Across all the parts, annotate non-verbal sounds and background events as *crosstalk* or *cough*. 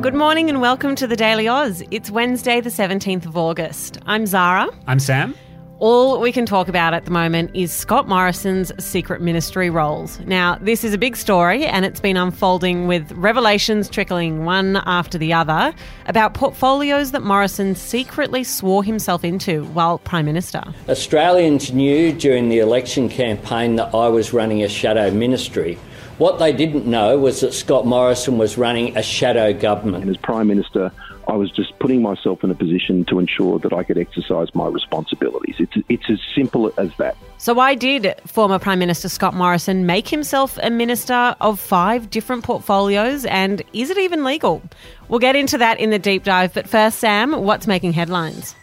Good morning and welcome to the Daily Aus. It's Wednesday, the 17th of August. I'm Zara. I'm Sam. All we can talk about at the moment is Scott Morrison's secret ministry roles. Now, this is a big story and it's been unfolding with revelations trickling one after the other about portfolios that Morrison secretly swore himself into while Prime Minister. Australians knew during the election campaign that I was running a shadow ministry. What they didn't know was that Scott Morrison was running a shadow government. And as Prime Minister, I was just putting myself in a position to ensure that I could exercise my responsibilities. It's, it's as simple as that. So, why did former Prime Minister Scott Morrison make himself a minister of five different portfolios? And is it even legal? We'll get into that in the deep dive. But first, Sam, what's making headlines?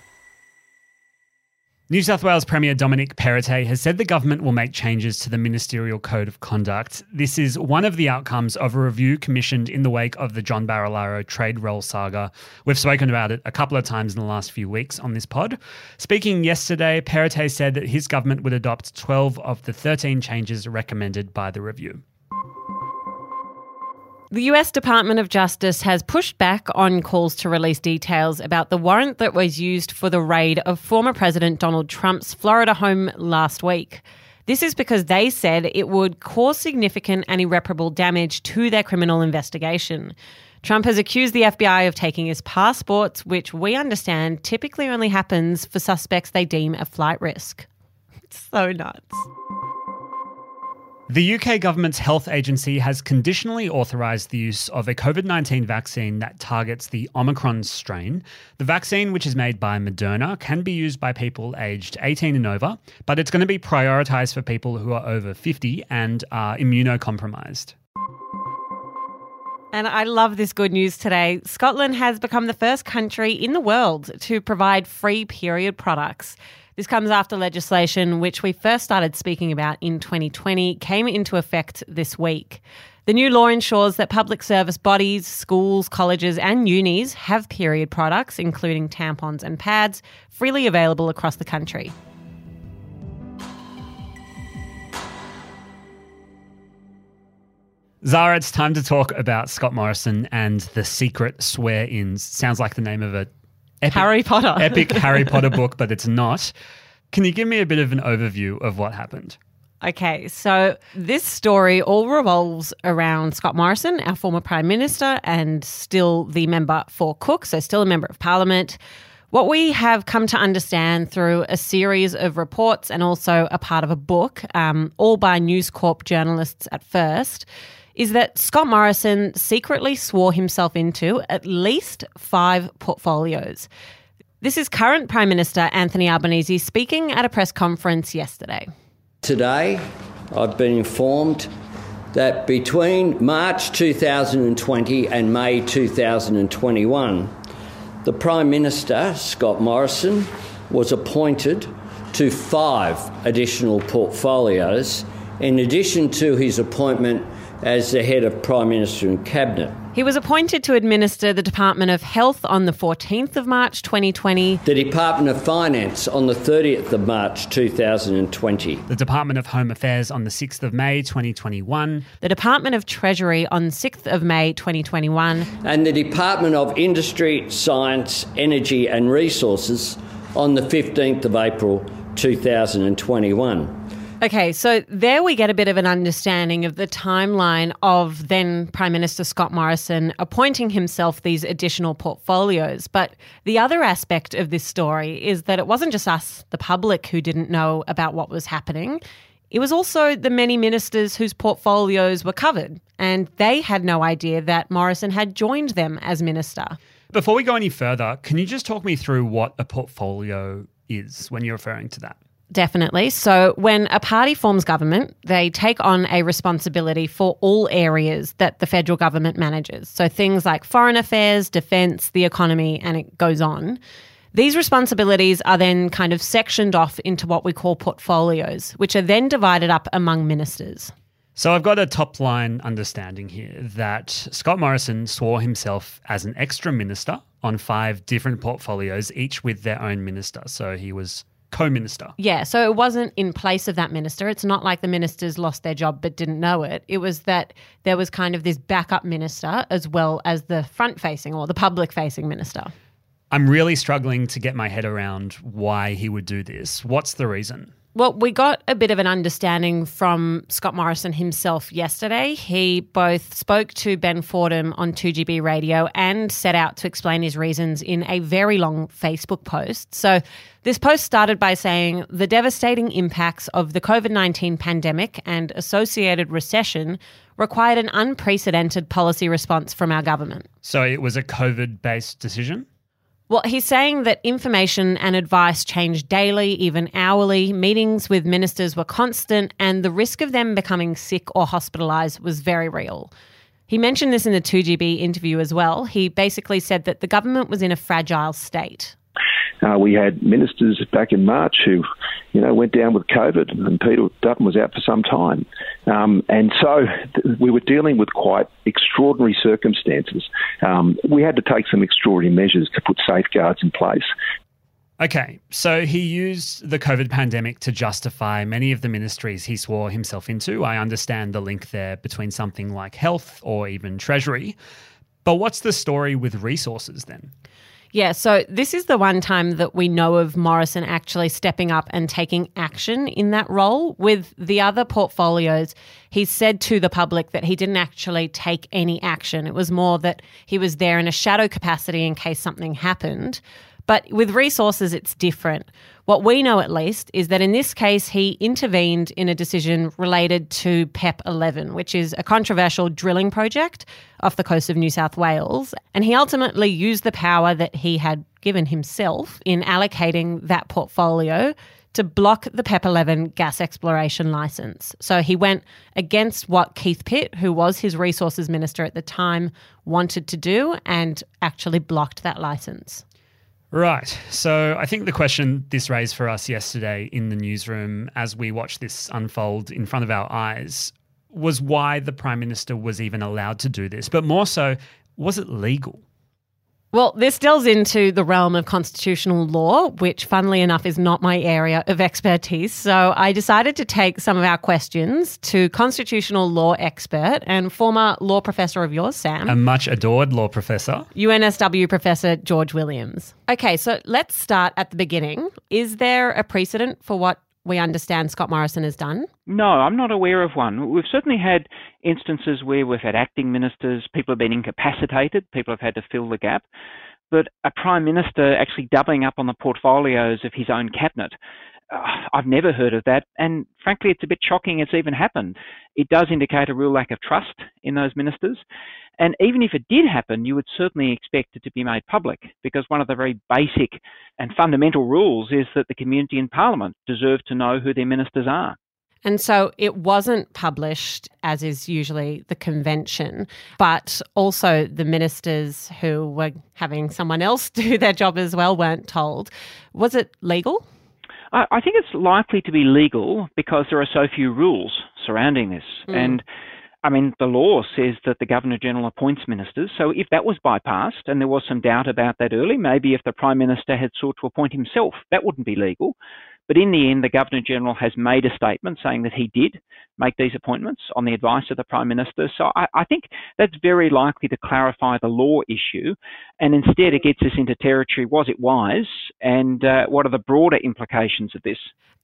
New South Wales Premier Dominic Perrottet has said the government will make changes to the Ministerial Code of Conduct. This is one of the outcomes of a review commissioned in the wake of the John Barilaro trade role saga. We've spoken about it a couple of times in the last few weeks on this pod. Speaking yesterday, Perrottet said that his government would adopt 12 of the 13 changes recommended by the review. The US Department of Justice has pushed back on calls to release details about the warrant that was used for the raid of former President Donald Trump's Florida home last week. This is because they said it would cause significant and irreparable damage to their criminal investigation. Trump has accused the FBI of taking his passports, which we understand typically only happens for suspects they deem a flight risk. *laughs* It's so nuts. The UK government's health agency has conditionally authorised the use of a COVID 19 vaccine that targets the Omicron strain. The vaccine, which is made by Moderna, can be used by people aged 18 and over, but it's going to be prioritised for people who are over 50 and are immunocompromised. And I love this good news today. Scotland has become the first country in the world to provide free period products. This comes after legislation, which we first started speaking about in 2020, came into effect this week. The new law ensures that public service bodies, schools, colleges, and unis have period products, including tampons and pads, freely available across the country. Zara, it's time to talk about Scott Morrison and the secret swear ins. Sounds like the name of a epic, Harry Potter. *laughs* epic Harry Potter book, but it's not. Can you give me a bit of an overview of what happened? Okay, so this story all revolves around Scott Morrison, our former Prime Minister, and still the member for Cook, so still a member of Parliament. What we have come to understand through a series of reports and also a part of a book, um, all by News Corp journalists at first, is that Scott Morrison secretly swore himself into at least five portfolios. This is current Prime Minister Anthony Albanese speaking at a press conference yesterday. Today, I've been informed that between March 2020 and May 2021, the Prime Minister, Scott Morrison, was appointed to five additional portfolios in addition to his appointment as the head of Prime Minister and Cabinet. He was appointed to administer the Department of Health on the 14th of March 2020. The Department of Finance on the 30th of March 2020. The Department of Home Affairs on the 6th of May 2021. The Department of Treasury on 6th of May 2021. And the Department of Industry, Science, Energy and Resources on the 15th of April 2021. Okay, so there we get a bit of an understanding of the timeline of then Prime Minister Scott Morrison appointing himself these additional portfolios. But the other aspect of this story is that it wasn't just us, the public, who didn't know about what was happening. It was also the many ministers whose portfolios were covered, and they had no idea that Morrison had joined them as minister. Before we go any further, can you just talk me through what a portfolio is when you're referring to that? Definitely. So, when a party forms government, they take on a responsibility for all areas that the federal government manages. So, things like foreign affairs, defence, the economy, and it goes on. These responsibilities are then kind of sectioned off into what we call portfolios, which are then divided up among ministers. So I've got a top line understanding here that Scott Morrison swore himself as an extra minister on five different portfolios, each with their own minister. So he was co minister. Yeah, so it wasn't in place of that minister. It's not like the ministers lost their job but didn't know it. It was that there was kind of this backup minister as well as the front facing or the public facing minister. I'm really struggling to get my head around why he would do this. What's the reason? Well, we got a bit of an understanding from Scott Morrison himself yesterday. He both spoke to Ben Fordham on 2GB radio and set out to explain his reasons in a very long Facebook post. So, this post started by saying the devastating impacts of the COVID 19 pandemic and associated recession required an unprecedented policy response from our government. So, it was a COVID based decision? Well, he's saying that information and advice changed daily, even hourly. Meetings with ministers were constant, and the risk of them becoming sick or hospitalised was very real. He mentioned this in the 2GB interview as well. He basically said that the government was in a fragile state. Uh, we had ministers back in March who, you know, went down with COVID, and Peter Dutton was out for some time. Um, and so th- we were dealing with quite extraordinary circumstances. Um, we had to take some extraordinary measures to put safeguards in place. Okay, so he used the COVID pandemic to justify many of the ministries he swore himself into. I understand the link there between something like health or even treasury. But what's the story with resources then? Yeah, so this is the one time that we know of Morrison actually stepping up and taking action in that role. With the other portfolios, he said to the public that he didn't actually take any action. It was more that he was there in a shadow capacity in case something happened. But with resources, it's different. What we know, at least, is that in this case, he intervened in a decision related to PEP 11, which is a controversial drilling project off the coast of New South Wales. And he ultimately used the power that he had given himself in allocating that portfolio to block the PEP 11 gas exploration license. So he went against what Keith Pitt, who was his resources minister at the time, wanted to do and actually blocked that license. Right. So I think the question this raised for us yesterday in the newsroom as we watched this unfold in front of our eyes was why the Prime Minister was even allowed to do this. But more so, was it legal? Well, this delves into the realm of constitutional law, which, funnily enough, is not my area of expertise. So I decided to take some of our questions to constitutional law expert and former law professor of yours, Sam. A much adored law professor. UNSW professor George Williams. Okay, so let's start at the beginning. Is there a precedent for what we understand Scott Morrison has done? No, I'm not aware of one. We've certainly had instances where we've had acting ministers, people have been incapacitated, people have had to fill the gap. But a prime minister actually doubling up on the portfolios of his own cabinet, uh, I've never heard of that. And frankly, it's a bit shocking it's even happened. It does indicate a real lack of trust in those ministers. And even if it did happen, you would certainly expect it to be made public because one of the very basic and fundamental rules is that the community and parliament deserve to know who their ministers are. And so it wasn't published, as is usually the convention, but also the ministers who were having someone else *laughs* do their job as well weren't told. Was it legal? I think it's likely to be legal because there are so few rules surrounding this. Mm. And I mean, the law says that the Governor General appoints ministers. So if that was bypassed, and there was some doubt about that early, maybe if the Prime Minister had sought to appoint himself, that wouldn't be legal. But in the end, the Governor General has made a statement saying that he did make these appointments on the advice of the Prime Minister. So I, I think that's very likely to clarify the law issue. And instead, it gets us into territory was it wise? And uh, what are the broader implications of this?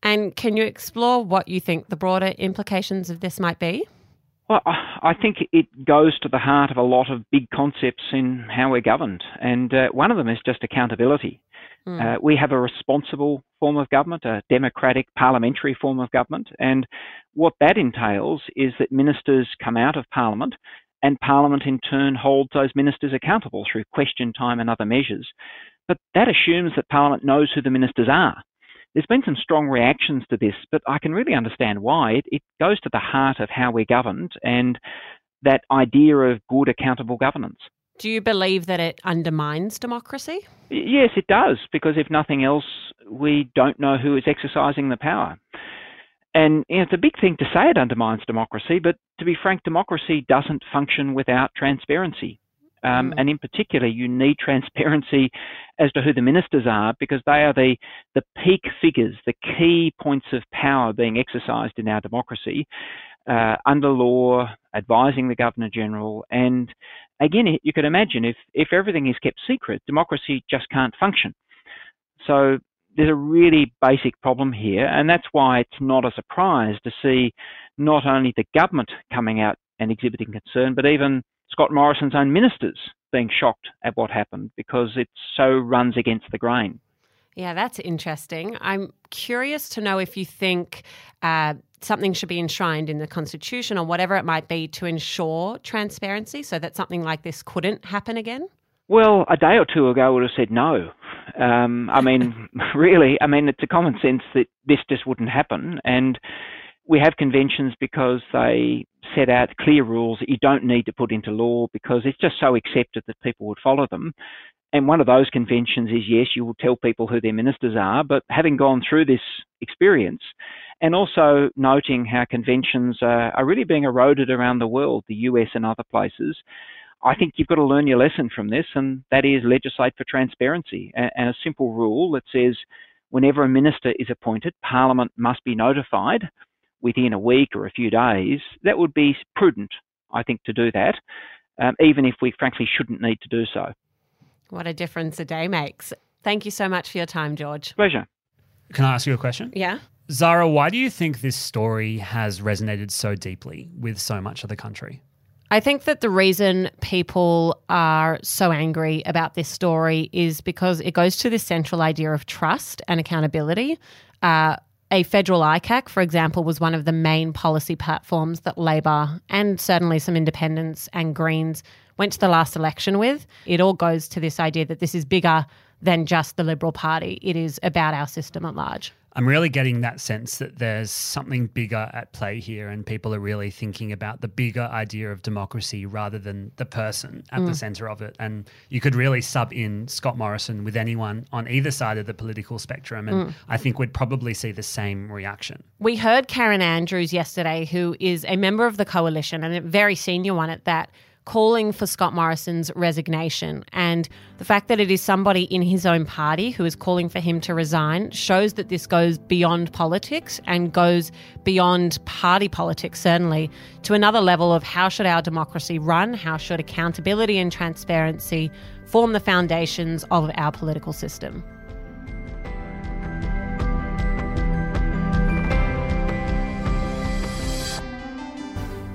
And can you explore what you think the broader implications of this might be? Well, I think it goes to the heart of a lot of big concepts in how we're governed, and uh, one of them is just accountability. Mm. Uh, we have a responsible form of government, a democratic parliamentary form of government, and what that entails is that ministers come out of Parliament, and Parliament in turn holds those ministers accountable through question time and other measures. But that assumes that Parliament knows who the ministers are. There's been some strong reactions to this, but I can really understand why. It, it goes to the heart of how we're governed and that idea of good accountable governance. Do you believe that it undermines democracy? Yes, it does, because if nothing else, we don't know who is exercising the power. And you know, it's a big thing to say it undermines democracy, but to be frank, democracy doesn't function without transparency. Um, mm. And in particular, you need transparency as to who the ministers are because they are the, the peak figures, the key points of power being exercised in our democracy uh, under law, advising the Governor General. And again, you could imagine if, if everything is kept secret, democracy just can't function. So there's a really basic problem here, and that's why it's not a surprise to see not only the government coming out and exhibiting concern, but even Scott Morrison's own ministers being shocked at what happened because it so runs against the grain. Yeah, that's interesting. I'm curious to know if you think uh, something should be enshrined in the Constitution or whatever it might be to ensure transparency so that something like this couldn't happen again. Well, a day or two ago, I would have said no. Um, I mean, *laughs* really, I mean, it's a common sense that this just wouldn't happen. And we have conventions because they set out clear rules that you don't need to put into law because it's just so accepted that people would follow them. And one of those conventions is yes, you will tell people who their ministers are, but having gone through this experience and also noting how conventions are, are really being eroded around the world, the US and other places, I think you've got to learn your lesson from this, and that is legislate for transparency. And a simple rule that says whenever a minister is appointed, Parliament must be notified within a week or a few days. That would be prudent, I think, to do that, um, even if we frankly shouldn't need to do so. What a difference a day makes. Thank you so much for your time, George. Pleasure. Can I ask you a question? Yeah. Zara, why do you think this story has resonated so deeply with so much of the country? I think that the reason people are so angry about this story is because it goes to this central idea of trust and accountability. Uh, a federal ICAC, for example, was one of the main policy platforms that Labor and certainly some independents and Greens went to the last election with. It all goes to this idea that this is bigger than just the Liberal Party, it is about our system at large. I'm really getting that sense that there's something bigger at play here, and people are really thinking about the bigger idea of democracy rather than the person at mm. the center of it. And you could really sub in Scott Morrison with anyone on either side of the political spectrum, and mm. I think we'd probably see the same reaction. We heard Karen Andrews yesterday, who is a member of the coalition and a very senior one at that calling for Scott Morrison's resignation. And the fact that it is somebody in his own party who is calling for him to resign shows that this goes beyond politics and goes beyond party politics, certainly, to another level of how should our democracy run? How should accountability and transparency form the foundations of our political system?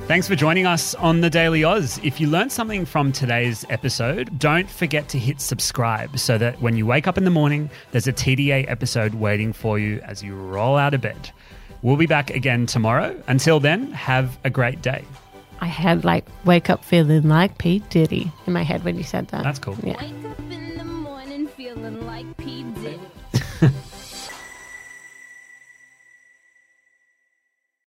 Thanks for joining us on the Daily Aus. If you learned something from today's episode, don't forget to hit subscribe so that when you wake up in the morning, there's a TDA episode waiting for you as you roll out of bed. We'll be back again tomorrow. Until then, have a great day. I had like wake up feeling like P. Diddy in my head when you said that. That's cool. Yeah.